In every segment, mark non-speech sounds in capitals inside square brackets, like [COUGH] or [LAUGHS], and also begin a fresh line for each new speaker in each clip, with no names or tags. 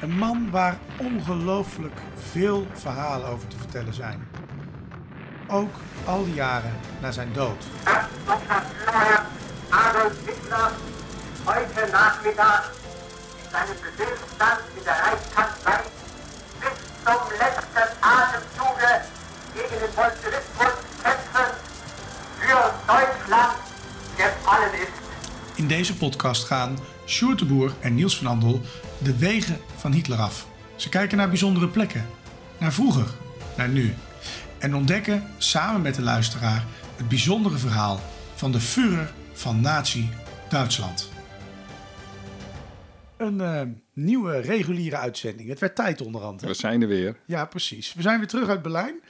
Een man waar ongelooflijk veel verhalen over te vertellen zijn. Ook al die jaren na zijn dood.
Adolf Hitler heute Nachmittag in seinem Befehlsstand in der Reichskanzlei bis zum letzten Atemzuge gegen den Bolschewismus kämpfen für Deutschland gefallen ist.
In deze podcast gaan Sjoerd de Boer en Niels van Andel de wegen van Hitler af. Ze kijken naar bijzondere plekken, naar vroeger, naar nu. En ontdekken samen met de luisteraar het bijzondere verhaal van de Führer van Nazi-Duitsland. Een eh, nieuwe reguliere uitzending. Het werd tijd onderhand. hè?
We zijn er weer.
Ja, precies. We zijn weer terug uit Berlijn.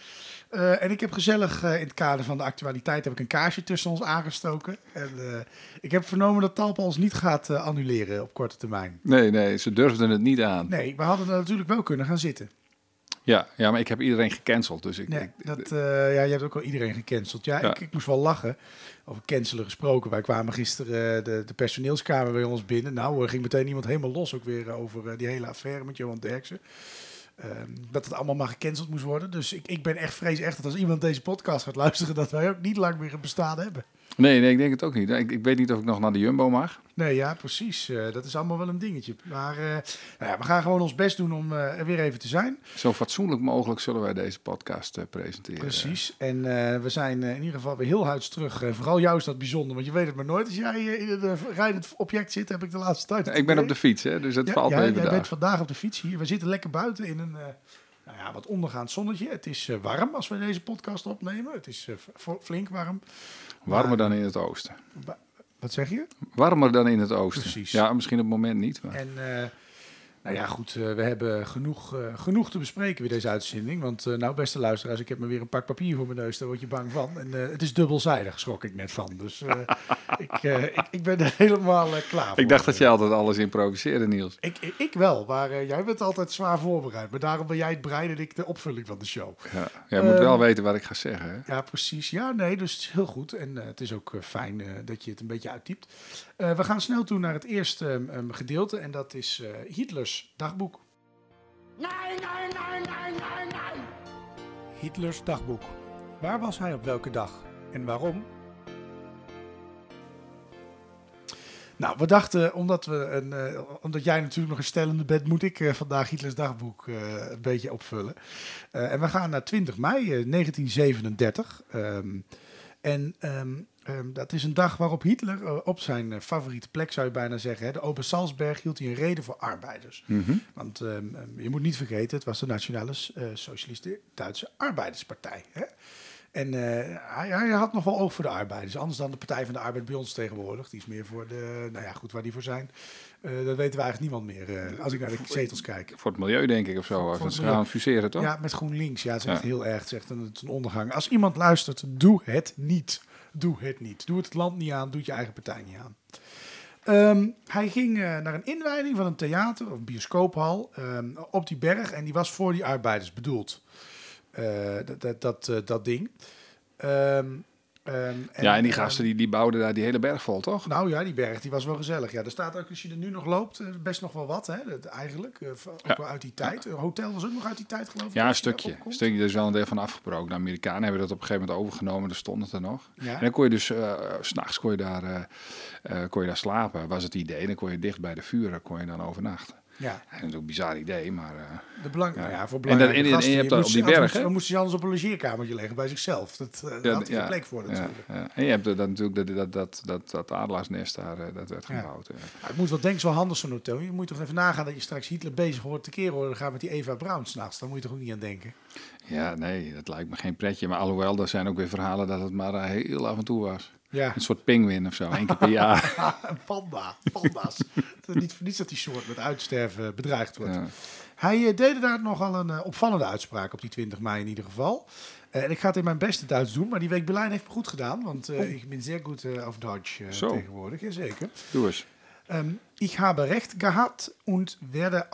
Eh, en ik heb gezellig eh, in het kader van de actualiteit heb ik een kaarsje tussen ons aangestoken. En eh, ik heb vernomen dat Talpa ons niet gaat annuleren op korte termijn.
Nee, nee, ze durfden het niet aan.
Nee, we hadden er natuurlijk wel kunnen gaan zitten.
Ja, ja, maar ik heb iedereen gecanceld. Dus ik,
Nee,
ik-
dat, ja, je hebt ook al iedereen gecanceld. Ja,
Ja.
Ik, ik moest wel lachen. Over cancelen gesproken. Wij kwamen gisteren de, de personeelskamer bij ons binnen. Nou, er ging meteen iemand helemaal los ook weer over die hele affaire met Johan Derksen. Ehm, dat het allemaal maar gecanceld moest worden. Dus ik, ik ben echt vrees echt dat als iemand deze podcast gaat luisteren... dat wij ook niet lang meer een bestaan hebben.
Nee, nee, ik denk het ook niet. Ik, ik weet niet of ik nog naar de Jumbo mag.
Nee, ja, precies. Eh, dat is allemaal wel een dingetje. Maar eh, nou ja, we gaan gewoon ons best doen om eh, er weer even te zijn.
Zo fatsoenlijk mogelijk zullen wij deze podcast presenteren.
Precies. En we zijn in ieder geval weer heel huids terug. Vooral jou is dat bijzonder, want je weet het maar nooit. Als jij in een eh, rijdend object zit, heb ik de laatste tijd.
Ik ben op de fiets, hè, dus het
ja,
valt
ja,
me
jij
even
bent vandaag op de fiets hier. We zitten lekker buiten in een nou ja, wat ondergaand zonnetje. Het is warm als we deze podcast opnemen. Het is flink warm.
Warmer dan in het oosten.
Wat zeg je?
Warmer dan in het oosten.
Precies.
Ja, misschien op het moment niet. Maar...
En eh, nou ja, goed, eh, we hebben genoeg, eh, genoeg te bespreken weer deze uitzending. Want eh, nou, beste luisteraars, ik heb me weer een pak papier voor mijn neus. Daar word je bang van. En het is dubbelzijdig, schrok ik net van. Dus [LAUGHS] ik, ik, ik ben er helemaal klaar voor.
Ik dacht dat je altijd alles improviseerde, Niels.
Ik, ik, ik wel, maar jij bent altijd zwaar voorbereid. Maar daarom ben jij het brein en ik de opvulling van de show.
Ja. Jij moet
Ehm,
wel weten wat ik ga zeggen. Hè?
Ja, precies. Ja, nee, dus het is heel goed. En het is ook fijn dat je het een beetje uittypt. Eh, we gaan snel toe naar het eerste ehm, gedeelte. En dat is eh, Hitlers dagboek.
Nein, nein, nein, nein, nein, nein!
Hitlers dagboek. Waar was hij op welke dag en waarom? Nou, we dachten, omdat, we een, eh, omdat jij natuurlijk nog een stellende bent, moet ik eh, vandaag Hitlers dagboek eh, een beetje opvullen. Eh, en we gaan naar 20 mei eh, 1937. Ehm, en ehm, ehm, dat is een dag waarop Hitler eh, op zijn eh, favoriete plek, zou je bijna zeggen, hè, de Open Salzberg, hield hij een reden voor arbeiders.
Mhm.
Want ehm, ehm, je moet niet vergeten, het was de Nationale eh, Socialistische Duitse Arbeiderspartij. Hè? En hij, hij had nog wel oog voor de arbeiders. Anders dan de Partij van de Arbeid bij ons tegenwoordig. Die is meer voor de, nou ja, goed waar die voor zijn. dat weten we eigenlijk niemand meer. als ik naar de zetels kijk.
Voor het milieu, denk ik, of zo. Als ze gaan fuseren, toch?
Ja, met GroenLinks. Ja, het is echt
Ja.
heel erg. Het is echt een, het is een ondergang. Als iemand luistert, doe het niet. Doe het niet. Doe het land niet aan. Doe het je eigen partij niet aan. Ehm, hij ging eh, naar een inwijding van een theater of bioscoophal ehm, op die berg. En die was voor die arbeiders bedoeld. Eh, dat, dat, dat, eh, dat ding. Ehm,
Ja, en die gasten die, die bouwden daar die hele berg vol, toch?
nou ja, die berg die was wel gezellig. Ja, er staat ook, als je er nu nog loopt, eh, best nog wel wat, hè, dat, eigenlijk. eh, ook
Ja.
wel uit die tijd. Een hotel was ook nog uit die tijd, geloof ik.
Ja, een stukje. Een stukje. Er is wel een deel van afgebroken. De Amerikanen hebben dat op een gegeven moment overgenomen. Er stond het er nog.
Ja.
En dan kon je dus, s s'nachts kon je, daar, eh, kon je daar slapen, was het idee. Dan kon je dicht bij de vuren kon je dan overnachten.
Ja,
Ja, dat is ook een bizar idee, maar... eh,
de belang,
Ja.
nou ja, voor
En
belangrijke
dat- en- en
gasten.
je hebt
moest-
op die berg?
Dan moest hij anders op een logeerkamertje leggen bij zichzelf. Dat, eh daar had hij
ja,
geen plek voor
ja,
natuurlijk.
ja. En je hebt dat natuurlijk dat, dat, dat, dat, dat adelaarsnest daar, eh, dat werd
Ja.
gebouwd.
ik moet wel denken, zo handig zo'n hotel. Je moet toch even nagaan dat je straks Hitler bezig hoort te keren horen gaan met die Eva Braun s'nachts. Daar moet je toch ook niet aan denken.
Ja, nee, dat lijkt me geen pretje. Maar alhoewel, er zijn ook weer verhalen dat het maar eh, heel af en toe was.
Ja.
Een soort pinguïn of zo, één keer per [LAUGHS] jaar.
een panda. Panda's. Het is niet voor niets dat die soort met uitsterven bedreigd wordt.
Ja.
Hij eh, deed daar nogal een eh, opvallende uitspraak op die 20 mei in ieder geval. Eh, en ik ga het in mijn beste Duits doen, maar die week Berlijn heeft me goed gedaan. Want eh, ik ben zeer goed eh, Deutsch eh,
Zo.
tegenwoordig. Jazeker.
Doe eens.
Ähm, ich habe Recht gehabt und werde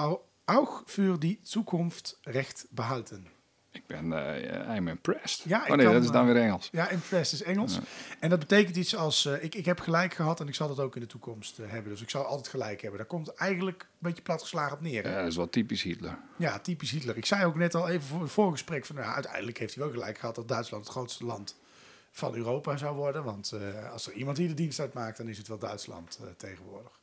auch für die Zukunft Recht behalten.
Ik ben, eh I'm impressed.
Ja,
oh nee,
kan,
dat is dan
eh,
weer Engels.
Ja, Fles is Engels. En dat betekent iets als, eh, ik, ik heb gelijk gehad en ik zal dat ook in de toekomst hebben. Dus ik zal altijd gelijk hebben. Daar komt eigenlijk een beetje platgeslagen op neer. hè?
Ja, dat is wel typisch Hitler.
Ja, typisch Hitler. Ik zei ook net al even voor het voorgesprek van, nou, uiteindelijk heeft hij wel gelijk gehad dat Duitsland het grootste land van Europa zou worden. Want als er iemand hier de dienst uitmaakt, dan is het wel Duitsland tegenwoordig.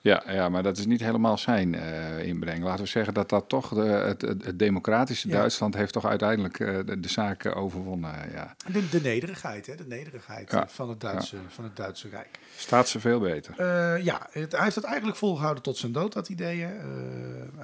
Ja, ja, maar dat is niet helemaal zijn eh, inbreng. Laten we zeggen dat dat toch de, het, het, democratische
Ja.
Duitsland heeft toch uiteindelijk eh, de, de zaak eh, overwonnen. Ja.
De, de nederigheid, hè? De nederigheid
Ja.
eh, van, het Duitse, van het Duitse Rijk.
Staat ze veel beter.
Ja, het, hij heeft het eigenlijk volgehouden tot zijn dood, dat idee.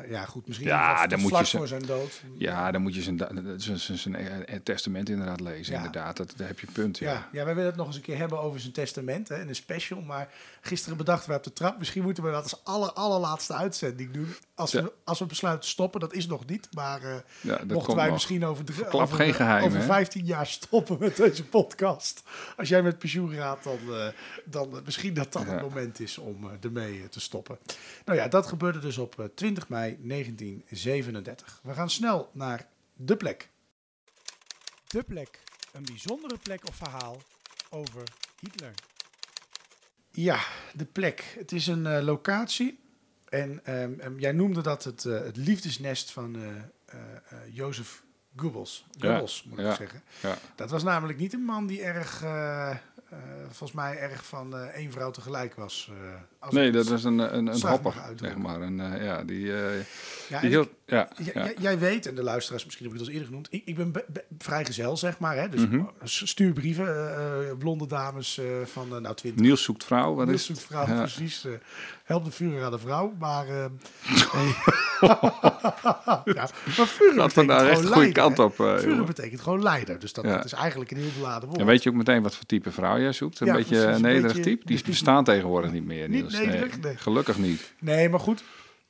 ja, goed, misschien
Ja, dan moet
vlak
je
voor zijn dood.
Ja, dan moet je zijn, da- zijn, zijn, zijn, testament inderdaad lezen.
Ja.
Inderdaad, dat, daar heb je punt. Ja.
Ja, ja, wij willen het nog eens een keer hebben over zijn testament hè, in een special. Maar gisteren bedachten we op de trap, misschien moeten we dat als aller, allerlaatste uitzending doen. Als,
Ja.
we, als we besluiten te stoppen, dat is nog niet. Maar eh,
Ja,
mochten wij
nog.
misschien over, drie-
Verklap
over,
geen geheimen,
over
hè?
15 jaar stoppen met deze podcast. Als jij met pensioen gaat, dan, eh, dan eh, misschien dat dat
Ja.
het moment is om eh, ermee eh, te stoppen. Nou ja, dat gebeurde dus op eh, 20 mei 1937. We gaan snel naar de plek. De plek. Een bijzondere plek of verhaal over Hitler. Ja, de plek. Het is een eh, locatie. En ehm, ehm, jij noemde dat het, eh, het liefdesnest van eh Jozef Goebbels.
Ja,
Goebbels, moet
ja.
ik zeggen.
Ja.
Dat was namelijk niet een man die erg, volgens mij, erg van één vrouw tegelijk was. Als
Nee, dat was een, een, een hopper, zeg maar. En, eh, ja, die, eh,
Ja,
die hield- ja,
Jij weet, en de luisteraars misschien heb ik het al eerder genoemd, ik, ik ben be- be- vrijgezel, zeg maar. Hè? Dus
Mhm.
stuur brieven, eh, blonde dames van uh, nou 20
Niels zoekt vrouw, wat
Niels
is
zoekt vrouw,
Ja.
precies. help de vuur aan de vrouw. Maar, [LAUGHS] [LAUGHS] ja, maar vuur
Gaat
betekent
echt de goede kant op. jongen.
betekent gewoon leider. Dus dat,
Ja.
dat is eigenlijk een heel beladen woord.
En weet je ook meteen wat voor type vrouw jij zoekt? Een
Ja,
beetje een nederig type? Die bestaan tegenwoordig niet meer,
Niet
Niels.
Nederig, nee.
Gelukkig niet.
Nee, maar goed.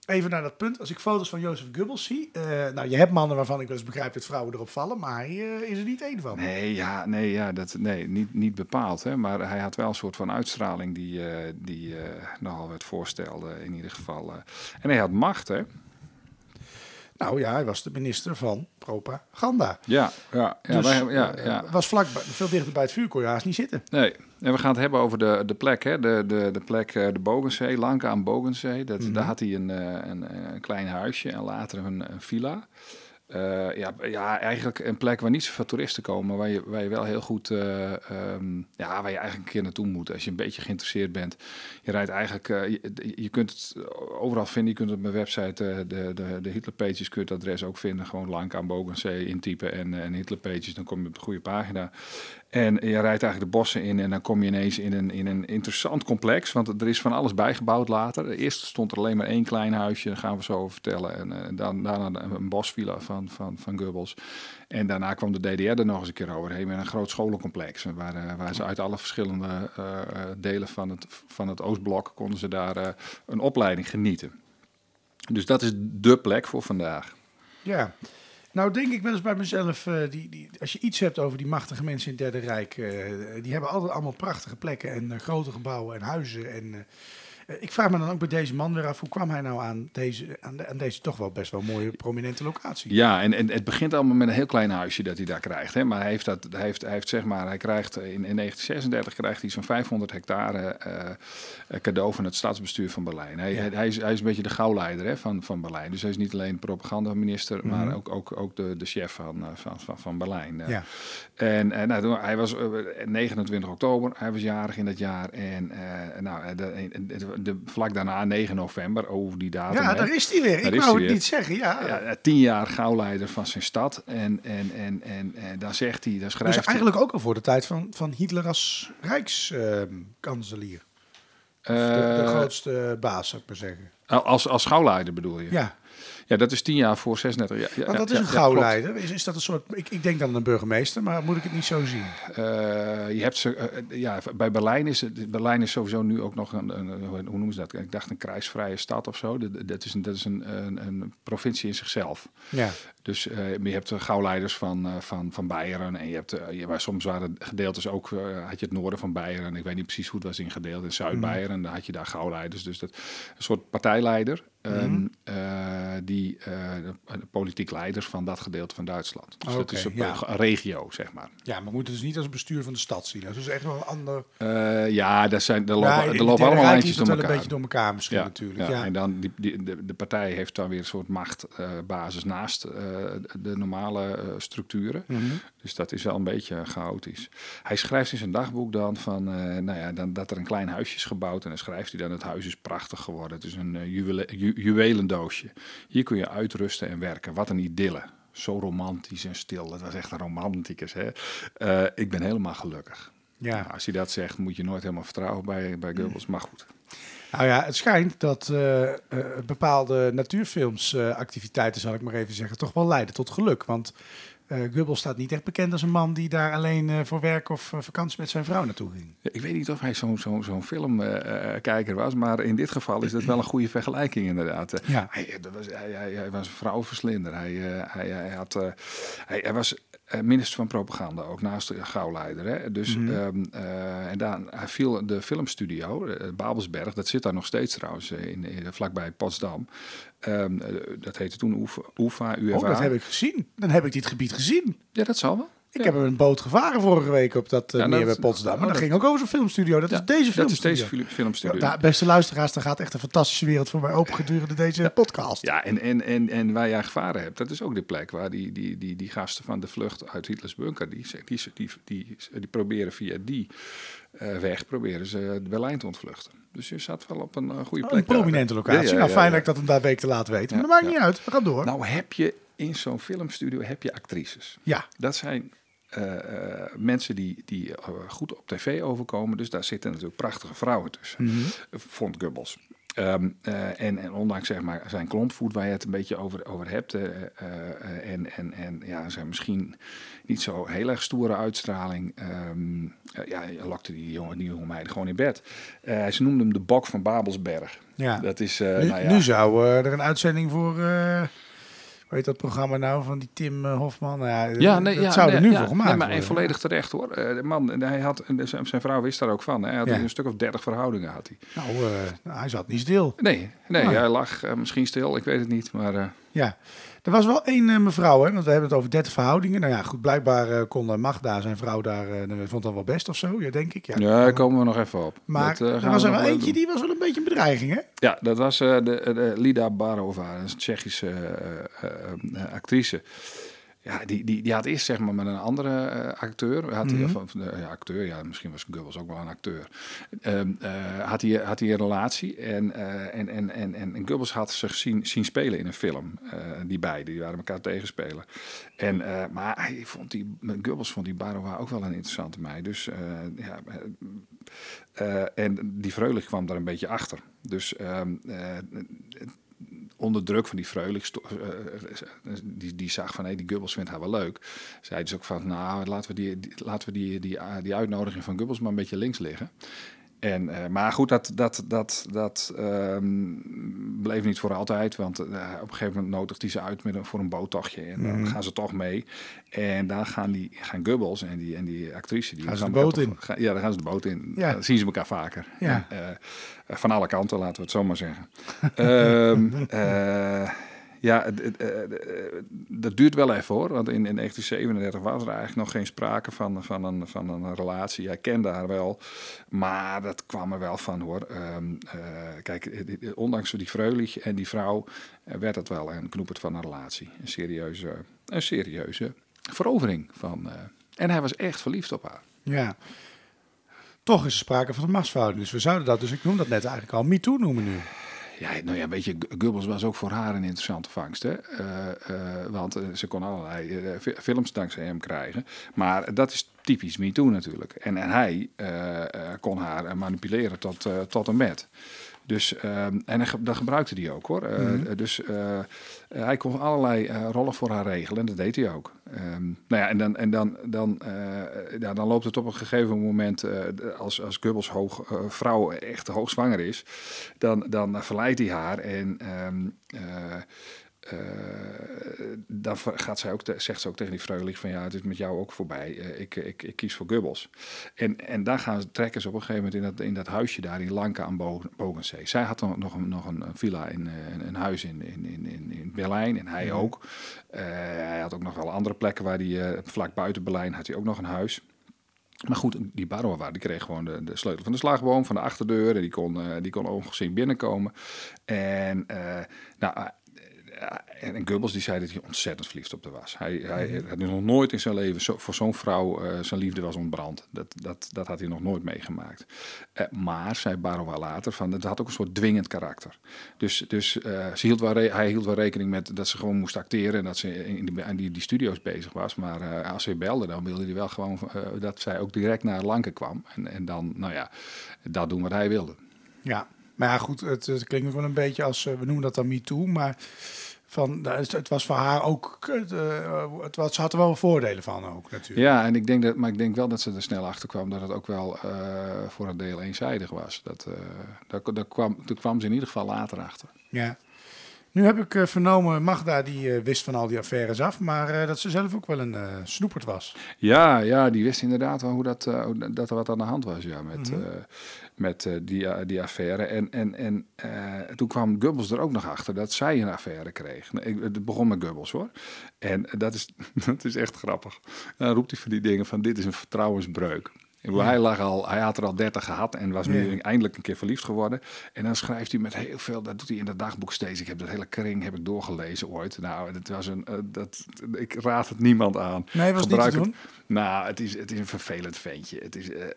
Even naar dat punt. Als ik foto's van Jozef Goebbels zie. eh, nou, je hebt mannen waarvan ik wel eens begrijp dat vrouwen erop vallen. Maar hij eh, is er niet één van.
Nee, ja, nee, ja, dat, nee niet, niet bepaald. Hè, maar hij had wel een soort van uitstraling die, eh, die nogal werd voorstelde in ieder geval. En hij had macht, hè?
Nou ja, hij was de minister van propaganda.
Ja, ja, ja,
dus
wij, ja,
eh,
ja.
was vlak bij- veel dichter bij het vuur kon je haast niet zitten.
Nee, en we gaan het hebben over de, de plek, hè? De, de, de plek, eh, de Bogensee, Lanka aan Bogensee. Dat,
Mhm.
Daar had hij een, eh, een, een klein huisje en later een, een villa. Eh, ja, ja, eigenlijk een plek waar niet zoveel toeristen komen, waar je, waar je wel heel goed, ehm, ja, waar je eigenlijk een keer naartoe moet als je een beetje geïnteresseerd bent. Je rijdt eigenlijk, eh, je, kunt het overal vinden, je kunt op mijn website de, de, de Hitlerpages, kun je het adres ook vinden, gewoon Lanka Bogensee intypen en, en Hitlerpages, dan kom je op de goede pagina. En je rijdt eigenlijk de bossen in en dan kom je ineens in een, in een interessant complex. Want er is van alles bijgebouwd later. Eerst stond er alleen maar één klein huisje, gaan we zo over vertellen. En eh, dan, daarna een bosvilla van, van, van Goebbels. En daarna kwam de DDR er nog eens een keer overheen met een groot scholencomplex. Waar, eh, waar ze uit alle verschillende eh, eh, delen van het, van het Oostblok konden ze daar eh, een opleiding genieten. Dus dat is de plek voor vandaag.
Ja. Nou denk ik wel eens bij mezelf, eh, die, die, als je iets hebt over die machtige mensen in het Derde Rijk, eh, die hebben altijd allemaal prachtige plekken en eh, grote gebouwen en huizen. En, ik vraag me dan ook bij deze man weer af, hoe kwam hij nou aan deze, aan, de- aan deze toch wel best wel mooie, prominente locatie?
Ja, en, en het begint allemaal met een heel klein huisje dat hij daar krijgt. Hè? Maar hij heeft, dat, hij heeft, hij heeft zeg maar, hij krijgt in, in 1936 krijgt hij zo'n 500 hectare eh, eh, cadeau van het stadsbestuur van Berlijn. Hij,
Ja.
hij, hij is, hij is een beetje de gauwleider hè, van, van Berlijn. Dus hij is niet alleen propagandaminister,
Mhm.
maar ook, ook, ook de, de chef van, eh, van, van, van Berlijn. eh.
Ja.
En eh, nou, hij was eh, 29 oktober, hij was jarig in dat jaar. En eh, nou, de, de, de- vlak daarna, 9 november, oh die datum.
Ja, daar is hij weer.
Daar
ik wou het
weer.
niet zeggen, ja.
Ja, eh, tien jaar gauwleider van zijn stad. En, en, en, en, en dan zegt hij, dan schrijft
dus
hij...
eigenlijk ook al voor de tijd van, van Hitler als rijkskanselier. de, de
eh,
grootste baas, zou ik maar zeggen.
Als, als schouwleider bedoel je?
Ja,
Ja, dat is tien jaar voor 36. Ja, ja,
want dat
ja,
is een gauwleider. Is, is dat een soort... Ik, ik denk dan een burgemeester, maar moet ik het niet zo zien?
Eh, je hebt ze, eh, ja, bij Berlijn is het. Berlijn is sowieso nu ook nog een, een, hoe noemen ze dat? Ik dacht een krijgsvrije stad of zo. Dat, dat is een, dat is een, een, een provincie in zichzelf.
Ja.
Dus eh, maar je hebt de gauwleiders van, eh, van, van Beieren. En je hebt, eh, je, maar soms waren gedeeltes ook, eh, had je het noorden van Beieren. Ik weet niet precies hoe het was ingedeeld. In Zuid-Beieren, daar had je daar gauwleiders. Dus dat een soort partijleider. eh, die eh, de, de politiek leiders van dat gedeelte van Duitsland. Dus dat is een,
ja.
regio, zeg maar.
ja, maar we moeten dus niet als bestuur van de stad zien. Dat is echt wel een ander...
Eh, ja, daar, zijn, daar lopen, er lopen allemaal lijntjes door
het wel
elkaar.
een beetje door elkaar misschien
ja,
natuurlijk.
ja.
Ja.
En dan die, die, de, de partij heeft dan weer een soort machtbasis naast eh, de normale eh, structuren.
Mhm.
Dus dat is wel een beetje chaotisch. Hij schrijft in zijn dagboek dan van, eh, nou ja, dan, dat er een klein huisje is gebouwd. En dan schrijft hij dan, het huis is prachtig geworden. Het is een eh, juwele- ju- juwelendoosje. Hier kun je uitrusten en werken. Wat een idylle. Zo romantisch en stil. Dat was echt een romanticus. Hè? Eh, ik ben helemaal gelukkig.
Ja.
Nou, als hij dat zegt, moet je nooit helemaal vertrouwen bij, bij Goebbels. Maar goed.
Nou ja, het schijnt dat bepaalde natuurfilmsactiviteiten, zal ik maar even zeggen, toch wel leiden tot geluk. Want eh Goebbels staat niet echt bekend als een man die daar alleen eh, voor werk of eh, vakantie met zijn vrouw naartoe ging.
Ik weet niet of hij zo'n filmkijker was, maar in dit geval is dat wel een goede vergelijking inderdaad.
Ja.
Hij, dat was, hij, hij, hij was een vrouwenverslinder. Hij, hij, hij, had, hij, hij was minister van propaganda, ook naast de gauwleider. Hè? Dus,
Mhm.
ehm, eh, en dan, hij viel de filmstudio, eh, Babelsberg, dat zit daar nog steeds trouwens, eh, in, in, vlakbij Potsdam. Ehm, eh, dat heette toen UFA, UFA, UFA.
Oh, dat heb ik gezien. Dan heb ik dit gebied gezien.
Ja, dat zal wel.
Ik heb een boot gevaren vorige week op dat eh,
Ja,
meer
dat-
bij Potsdam. Maar dat
dat-
ging ook over zo'n filmstudio. Dat is deze
Dat
filmstudio.
is deze fil- filmstudio.
Beste luisteraars, daar gaat echt een fantastische wereld voor mij open gedurende deze podcast.
Ja, en, en, en, en waar jij gevaren hebt, dat is ook de plek waar die, die, die, die gasten van de vlucht uit Hitlers bunker, die, die, die, die, die proberen via die eh, weg proberen ze Berlijn te ontvluchten. Dus je zat wel op een eh, goede
Oh,
plek.
een prominente
daar.
locatie.
Ja, ja,
nou, fijn
ja.
dat ik dat een paar weken te laat weet. Maar dat maakt niet uit. We gaan door.
Nou heb je in zo'n filmstudio heb je actrices.
ja,
Dat zijn mensen die, die eh, goed op tv overkomen. Dus daar zitten natuurlijk prachtige vrouwen tussen,
Mhm.
vond Goebbels. Ehm, eh, en, en ondanks zeg maar, zijn klontvoet waar je het een beetje over, over hebt. eh, eh, eh, en, en, en ja, zijn misschien niet zo heel erg stoere uitstraling. eh, ja, lokte die jonge, die jonge meiden gewoon in bed. Eh, ze noemden hem de bok van Babelsberg.
ja.
Dat is, eh,
nu,
nou ja,
nu zou eh, er een uitzending voor... eh heet dat programma nou van die Tim eh, Hofman? Nou ja,
Ja, nee,
dat
ja,
zou er nu
ja,
voor gemaakt
nee, maar en
worden.
volledig terecht hoor. Eh, de man, hij had, zijn vrouw wist daar ook van. Hè. Hij had een stuk of dertig verhoudingen had hij.
Nou, eh, nou, hij zat niet stil.
Nee, nee
Ah.
hij lag eh, misschien stil, ik weet het niet. Maar eh,
Ja, er was wel één eh, mevrouw, hè, want we hebben het over 30 verhoudingen. Nou ja, goed, blijkbaar eh, kon eh, Magda, zijn vrouw, daar, eh, vond dat wel best of zo, ja, denk ik. Ja,
ja, daar komen we nog even op.
Maar
Dat,
er was er wel eentje,
doen.
die was wel een beetje een bedreiging, hè?
Ja, dat was de, de Lida Barova, een Tsjechische actrice. Ja, die, die, die had eerst zeg maar met een andere eh, acteur, had hij,
Mhm.
of, eh, ja, acteur, ja, misschien was Goebbels ook wel een acteur, Ehm, eh, had, hij, had hij een relatie en, eh, en, en, en, en, Goebbels had zich zien, zien spelen in een film, die beiden, die waren elkaar tegenspelen. En, maar hij vond die, met Goebbels vond die Barova ook wel een interessante meid, dus ja, en die Freulich kwam daar een beetje achter. Dus ehm, eh, onder druk van die Freulich, sto- eh, eh, die, die zag van hé, die Goebbels vindt haar wel leuk. Zei dus ook van, nou, laten we die, laten we die, die, die uitnodiging van Goebbels maar een beetje links liggen. En, eh, maar goed, dat, dat, dat, dat ehm, bleef niet voor altijd. Want eh, op een gegeven moment nodigt hij ze uit met een, voor een boottochtje. En dan gaan ze toch mee. En dan gaan, die, gaan Gubbels en die, en die actrice... Die
Gaan ze de boot
toch-
in.
ja, dan gaan ze de boot in.
Ja.
Dan zien ze elkaar vaker.
Ja.
En, eh, van alle kanten, laten we het zo maar zeggen. [LAUGHS] Ehm, eh, ja, het- het, eh, eh, dat duurt wel even hoor. Want in, in 1937 was er eigenlijk nog geen sprake van, van, een, van een relatie. Hij kende haar wel. Maar dat kwam er wel van hoor. Ehm, eh, kijk, eh, eh, ondanks die Freulich en die vrouw eh, werd het wel een knoepert van een relatie. Een serieuze, een serieuze verovering van. eh, en hij was echt verliefd op haar.
Ja. Toch is er sprake van een machtsverhouding. Dus we zouden dat, dus ik noem dat net eigenlijk al, MeToo noemen nu.
Ja, nou ja, weet je, Goebbels was ook voor haar een interessante vangst. Hè? Eh, eh, want eh, ze kon allerlei fi- films dankzij hem krijgen. Maar dat is typisch MeToo natuurlijk. En, en hij kon haar manipuleren tot, tot en met. Dus, ehm, en hij, ge- dat gebruikte hij ook hoor. Eh,
Mhm.
Dus eh, hij kon allerlei eh, rollen voor haar regelen en dat deed hij ook. Ehm, nou ja, en dan, en dan, dan, eh, ja, dan loopt het op een gegeven moment, eh, als, als hoog, eh, vrouw echt hoogzwanger is, dan, dan verleidt hij haar en ehm, eh, dan gaat zij ook te- zegt ze ook tegen die Freulich van ja, het is met jou ook voorbij. Eh, ik, ik, ik kies voor Gubbels. En, en daar gaan ze, trekken ze op een gegeven moment in dat, in dat huisje daar in Lanka aan Bo- Bogensee. Zij had dan nog een, nog een villa in eh, een, een huis in, in, in, in, Berlijn en hij ook. Eh, hij had ook nog wel andere plekken waar hij vlak buiten Berlijn had hij ook nog een huis. Maar goed, die Barowa, die kreeg gewoon de, de sleutel van de slagboom, van de achterdeur. En die kon, die kon ongezien binnenkomen. En, nou, en, Goebbels die zei dat hij ontzettend verliefd op de was. Hij, hij had nog nooit in zijn leven voor zo'n vrouw eh, zijn liefde was ontbrand. Dat, dat, dat had hij nog nooit meegemaakt. Eh, maar, zei Barowa later, van, het had ook een soort dwingend karakter. Dus, dus eh, ze hield wel hij hield wel rekening met dat ze gewoon moest acteren... en dat ze in die, die, studio's bezig was. Maar als hij belde, dan wilde hij wel gewoon dat zij ook direct naar Lanken kwam. En, en dan, nou ja, dat doen wat hij wilde.
Ja, maar ja, goed, het, klinkt wel een beetje als, we noemen dat dan MeToo, maar van, nou, het, was voor haar ook, eh, het was, ze had er wel voordelen van ook natuurlijk.
Ja, en ik denk dat, maar ik denk wel dat ze er snel achter kwam dat het ook wel eh, voor een deel eenzijdig was. Dat, eh, daar, daar, kwam, daar kwam ze in ieder geval later achter.
Ja. Nu heb ik eh, vernomen, Magda die eh, wist van al die affaires af, maar eh, dat ze zelf ook wel een snoeperd was.
Ja, ja, die wist inderdaad wel hoe dat, hoe dat er wat aan de hand was ja, met, eh, met die, die affaire. En, en, en toen kwam Gubbels er ook nog achter dat zij een affaire kreeg. Nou, Ik, het begon met Gubbels hoor. En dat is, [LAUGHS] dat is echt grappig. Dan roept hij van die dingen van dit is een vertrouwensbreuk. Hij, lag al, hij had er al 30 gehad en was nu
Ja.
eindelijk een keer verliefd geworden. En dan schrijft hij met heel veel, dat doet hij in dat dagboek steeds. Ik heb dat hele kring heb ik doorgelezen ooit. Nou, dat was een, eh, dat, ik raad het niemand aan.
Nee, was niet te
Gebruik het-
doen?
nou, het is, het is een vervelend ventje. Het is, eh, eh,